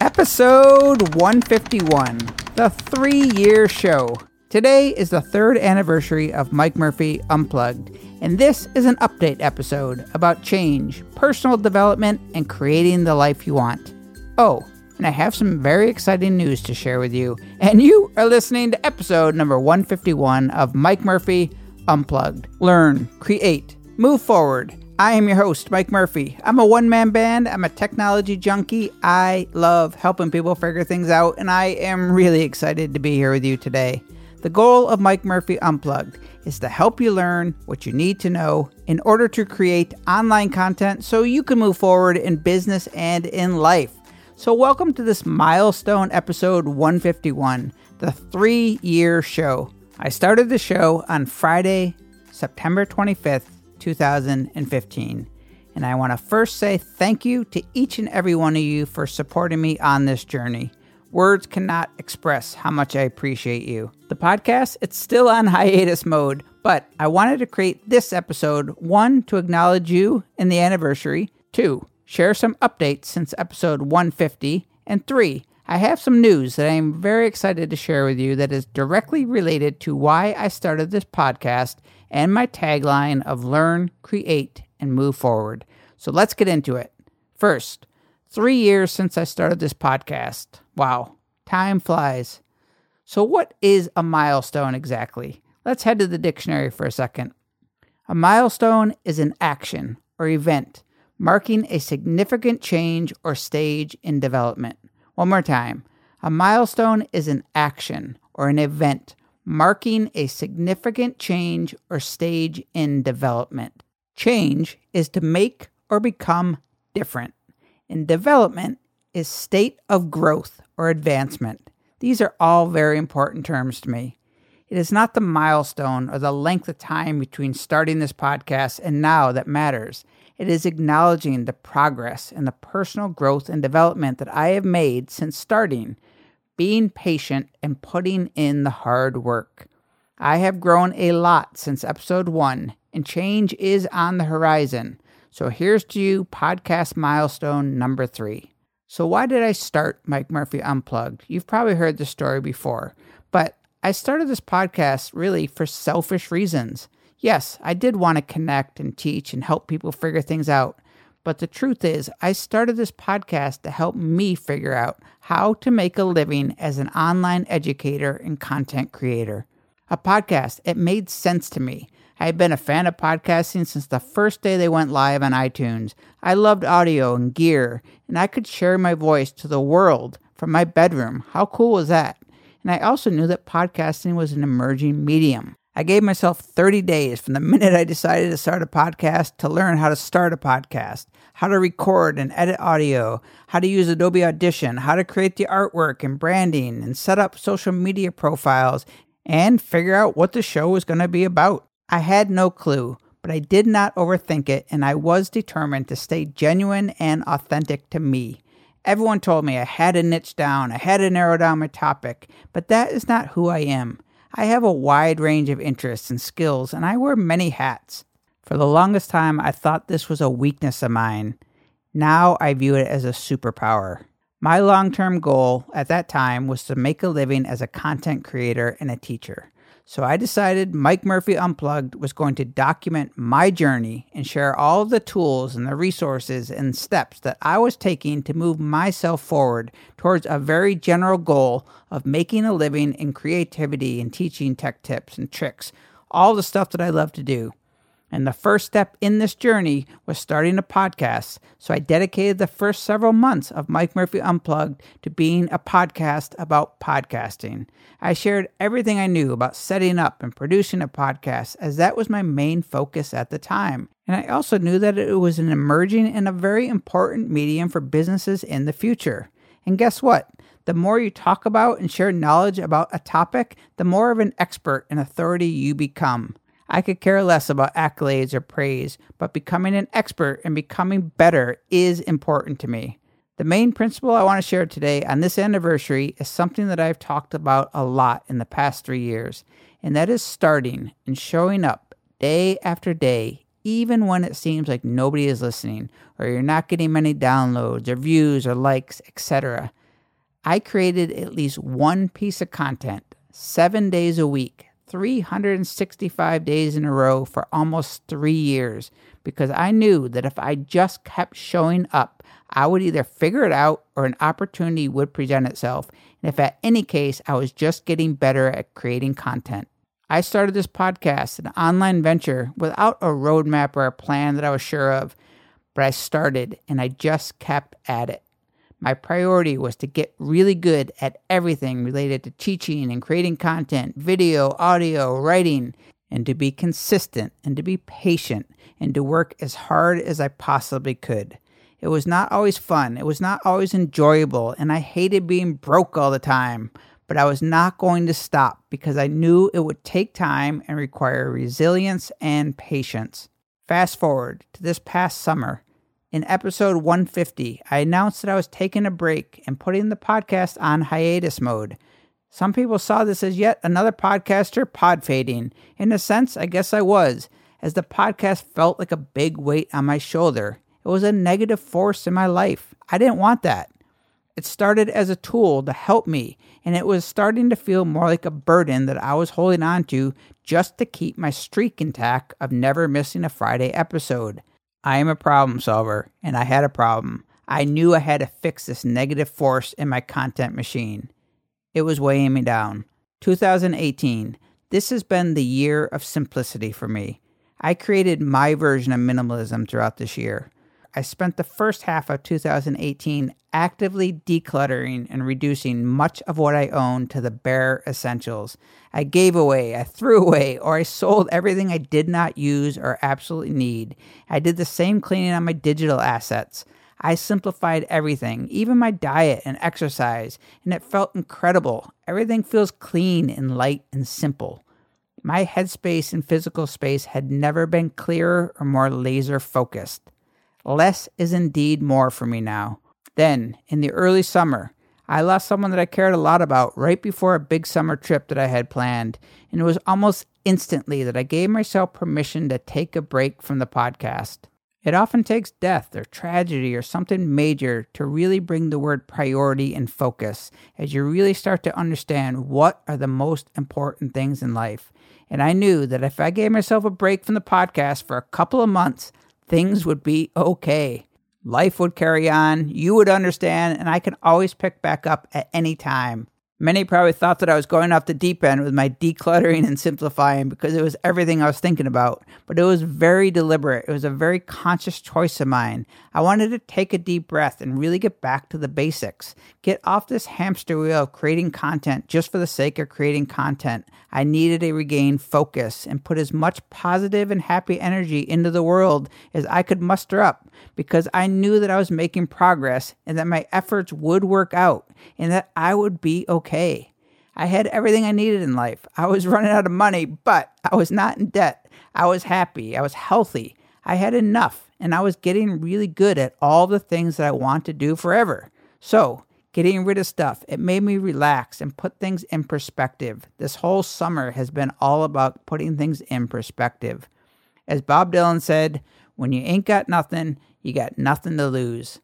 Episode 151, the three year show. Today is the third anniversary of Mike Murphy Unplugged, and this is an update episode about change, personal development, and creating the life you want. Oh, and I have some very exciting news to share with you. And you are listening to episode number 151 of Mike Murphy Unplugged. Learn, create, move forward. I am your host, Mike Murphy. I'm a one man band, I'm a technology junkie. I love helping people figure things out, and I am really excited to be here with you today. The goal of Mike Murphy Unplugged is to help you learn what you need to know in order to create online content so you can move forward in business and in life. So, welcome to this milestone episode 151, the three year show. I started the show on Friday, September 25th, 2015. And I want to first say thank you to each and every one of you for supporting me on this journey. Words cannot express how much I appreciate you. The podcast, it's still on hiatus mode, but I wanted to create this episode one, to acknowledge you and the anniversary, two, share some updates since episode 150, and three, I have some news that I am very excited to share with you that is directly related to why I started this podcast and my tagline of learn, create, and move forward. So let's get into it. First, three years since I started this podcast. Wow, time flies. So, what is a milestone exactly? Let's head to the dictionary for a second. A milestone is an action or event marking a significant change or stage in development. One more time. A milestone is an action or an event marking a significant change or stage in development. Change is to make or become different, and development is state of growth or advancement. These are all very important terms to me. It is not the milestone or the length of time between starting this podcast and now that matters. It is acknowledging the progress and the personal growth and development that I have made since starting, being patient and putting in the hard work. I have grown a lot since episode one, and change is on the horizon. So here's to you, podcast milestone number three. So, why did I start Mike Murphy Unplugged? You've probably heard the story before, but I started this podcast really for selfish reasons. Yes, I did want to connect and teach and help people figure things out. But the truth is, I started this podcast to help me figure out how to make a living as an online educator and content creator. A podcast, it made sense to me. I had been a fan of podcasting since the first day they went live on iTunes. I loved audio and gear, and I could share my voice to the world from my bedroom. How cool was that? And I also knew that podcasting was an emerging medium. I gave myself 30 days from the minute I decided to start a podcast to learn how to start a podcast, how to record and edit audio, how to use Adobe Audition, how to create the artwork and branding, and set up social media profiles, and figure out what the show was going to be about. I had no clue, but I did not overthink it, and I was determined to stay genuine and authentic to me. Everyone told me I had to niche down, I had to narrow down my topic, but that is not who I am. I have a wide range of interests and skills, and I wear many hats. For the longest time, I thought this was a weakness of mine. Now I view it as a superpower. My long term goal at that time was to make a living as a content creator and a teacher. So I decided Mike Murphy Unplugged was going to document my journey and share all the tools and the resources and steps that I was taking to move myself forward towards a very general goal of making a living in creativity and teaching tech tips and tricks, all the stuff that I love to do. And the first step in this journey was starting a podcast. So I dedicated the first several months of Mike Murphy Unplugged to being a podcast about podcasting. I shared everything I knew about setting up and producing a podcast, as that was my main focus at the time. And I also knew that it was an emerging and a very important medium for businesses in the future. And guess what? The more you talk about and share knowledge about a topic, the more of an expert and authority you become. I could care less about accolades or praise, but becoming an expert and becoming better is important to me. The main principle I want to share today on this anniversary is something that I've talked about a lot in the past three years, and that is starting and showing up day after day, even when it seems like nobody is listening, or you're not getting many downloads or views or likes, etc. I created at least one piece of content seven days a week, 365 days in a row for almost three years because I knew that if I just kept showing up, I would either figure it out or an opportunity would present itself. And if at any case, I was just getting better at creating content. I started this podcast, an online venture, without a roadmap or a plan that I was sure of, but I started and I just kept at it. My priority was to get really good at everything related to teaching and creating content, video, audio, writing, and to be consistent and to be patient and to work as hard as I possibly could. It was not always fun, it was not always enjoyable, and I hated being broke all the time. But I was not going to stop because I knew it would take time and require resilience and patience. Fast forward to this past summer. In episode 150, I announced that I was taking a break and putting the podcast on hiatus mode. Some people saw this as yet another podcaster pod fading. In a sense, I guess I was, as the podcast felt like a big weight on my shoulder. It was a negative force in my life. I didn't want that. It started as a tool to help me, and it was starting to feel more like a burden that I was holding on to just to keep my streak intact of never missing a Friday episode. I am a problem solver, and I had a problem. I knew I had to fix this negative force in my content machine. It was weighing me down. 2018. This has been the year of simplicity for me. I created my version of minimalism throughout this year. I spent the first half of 2018 actively decluttering and reducing much of what I owned to the bare essentials. I gave away, I threw away, or I sold everything I did not use or absolutely need. I did the same cleaning on my digital assets. I simplified everything, even my diet and exercise, and it felt incredible. Everything feels clean and light and simple. My headspace and physical space had never been clearer or more laser focused. Less is indeed more for me now. Then, in the early summer, I lost someone that I cared a lot about right before a big summer trip that I had planned, and it was almost instantly that I gave myself permission to take a break from the podcast. It often takes death or tragedy or something major to really bring the word priority in focus as you really start to understand what are the most important things in life. And I knew that if I gave myself a break from the podcast for a couple of months, things would be okay. Life would carry on, you would understand, and I can always pick back up at any time. Many probably thought that I was going off the deep end with my decluttering and simplifying because it was everything I was thinking about, but it was very deliberate. It was a very conscious choice of mine. I wanted to take a deep breath and really get back to the basics. Get off this hamster wheel of creating content just for the sake of creating content. I needed to regain focus and put as much positive and happy energy into the world as I could muster up because I knew that I was making progress and that my efforts would work out and that I would be okay. I had everything I needed in life. I was running out of money, but I was not in debt. I was happy. I was healthy. I had enough, and I was getting really good at all the things that I want to do forever. So, getting rid of stuff, it made me relax and put things in perspective. This whole summer has been all about putting things in perspective. As Bob Dylan said, when you ain't got nothing, you got nothing to lose.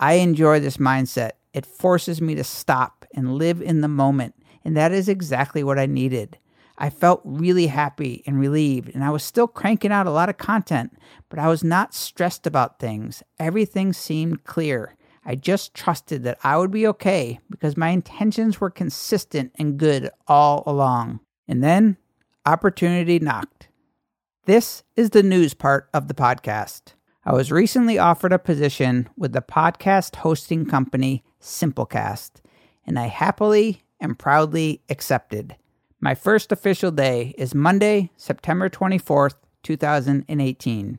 I enjoy this mindset. It forces me to stop and live in the moment, and that is exactly what I needed. I felt really happy and relieved, and I was still cranking out a lot of content, but I was not stressed about things. Everything seemed clear. I just trusted that I would be okay because my intentions were consistent and good all along. And then opportunity knocked. This is the news part of the podcast. I was recently offered a position with the podcast hosting company Simplecast, and I happily and proudly accepted. My first official day is Monday, September 24th, 2018.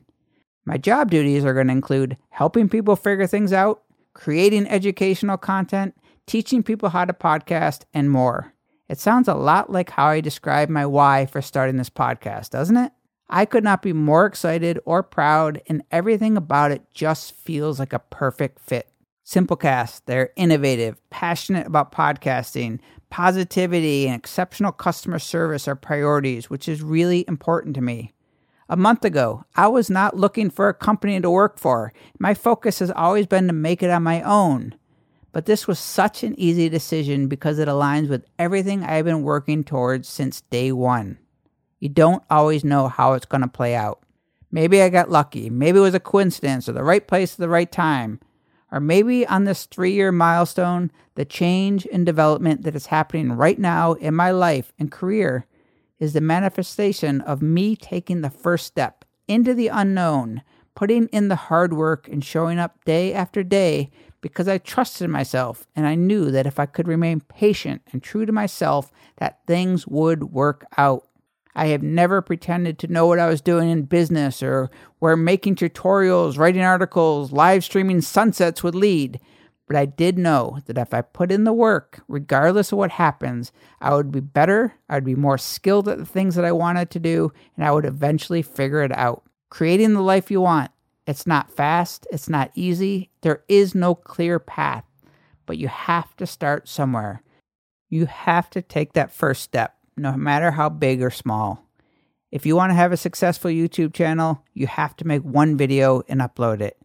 My job duties are going to include helping people figure things out, creating educational content, teaching people how to podcast, and more. It sounds a lot like how I described my why for starting this podcast, doesn't it? I could not be more excited or proud, and everything about it just feels like a perfect fit. Simplecast, they're innovative, passionate about podcasting, positivity, and exceptional customer service are priorities, which is really important to me. A month ago, I was not looking for a company to work for. My focus has always been to make it on my own. But this was such an easy decision because it aligns with everything I've been working towards since day one. You don't always know how it's going to play out. Maybe I got lucky. Maybe it was a coincidence or the right place at the right time. Or maybe on this three year milestone, the change and development that is happening right now in my life and career is the manifestation of me taking the first step into the unknown, putting in the hard work and showing up day after day because I trusted myself and I knew that if I could remain patient and true to myself, that things would work out. I have never pretended to know what I was doing in business or where making tutorials, writing articles, live streaming sunsets would lead. But I did know that if I put in the work, regardless of what happens, I would be better, I would be more skilled at the things that I wanted to do, and I would eventually figure it out. Creating the life you want. It's not fast, it's not easy, there is no clear path, but you have to start somewhere. You have to take that first step no matter how big or small. If you want to have a successful YouTube channel, you have to make one video and upload it.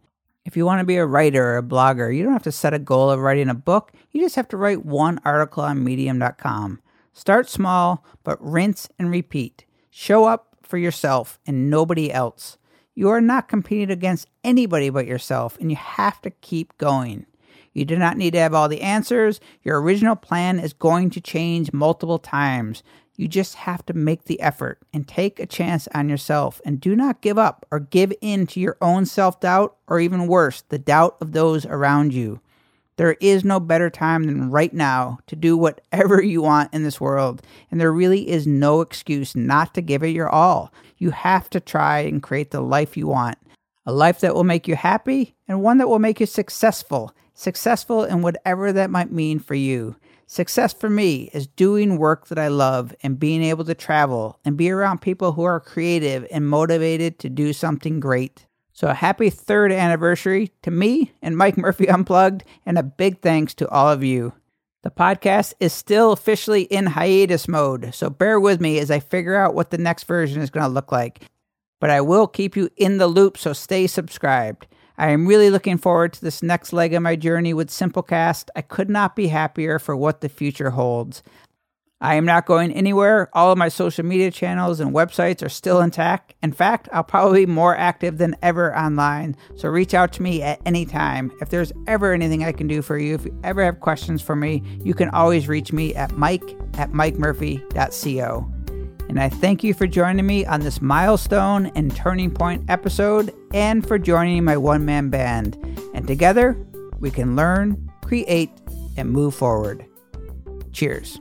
If you want to be a writer or a blogger, you don't have to set a goal of writing a book. You just have to write one article on medium.com. Start small, but rinse and repeat. Show up for yourself and nobody else. You are not competing against anybody but yourself, and you have to keep going. You do not need to have all the answers. Your original plan is going to change multiple times. You just have to make the effort and take a chance on yourself and do not give up or give in to your own self doubt or even worse, the doubt of those around you. There is no better time than right now to do whatever you want in this world, and there really is no excuse not to give it your all. You have to try and create the life you want a life that will make you happy and one that will make you successful successful in whatever that might mean for you. Success for me is doing work that I love and being able to travel and be around people who are creative and motivated to do something great. So, a happy third anniversary to me and Mike Murphy Unplugged, and a big thanks to all of you. The podcast is still officially in hiatus mode, so bear with me as I figure out what the next version is going to look like. But I will keep you in the loop, so stay subscribed. I am really looking forward to this next leg of my journey with Simplecast. I could not be happier for what the future holds. I am not going anywhere. All of my social media channels and websites are still intact. In fact, I'll probably be more active than ever online. So reach out to me at any time. If there's ever anything I can do for you, if you ever have questions for me, you can always reach me at mike at mikemurphy.co. And I thank you for joining me on this milestone and turning point episode and for joining my one man band. And together, we can learn, create, and move forward. Cheers.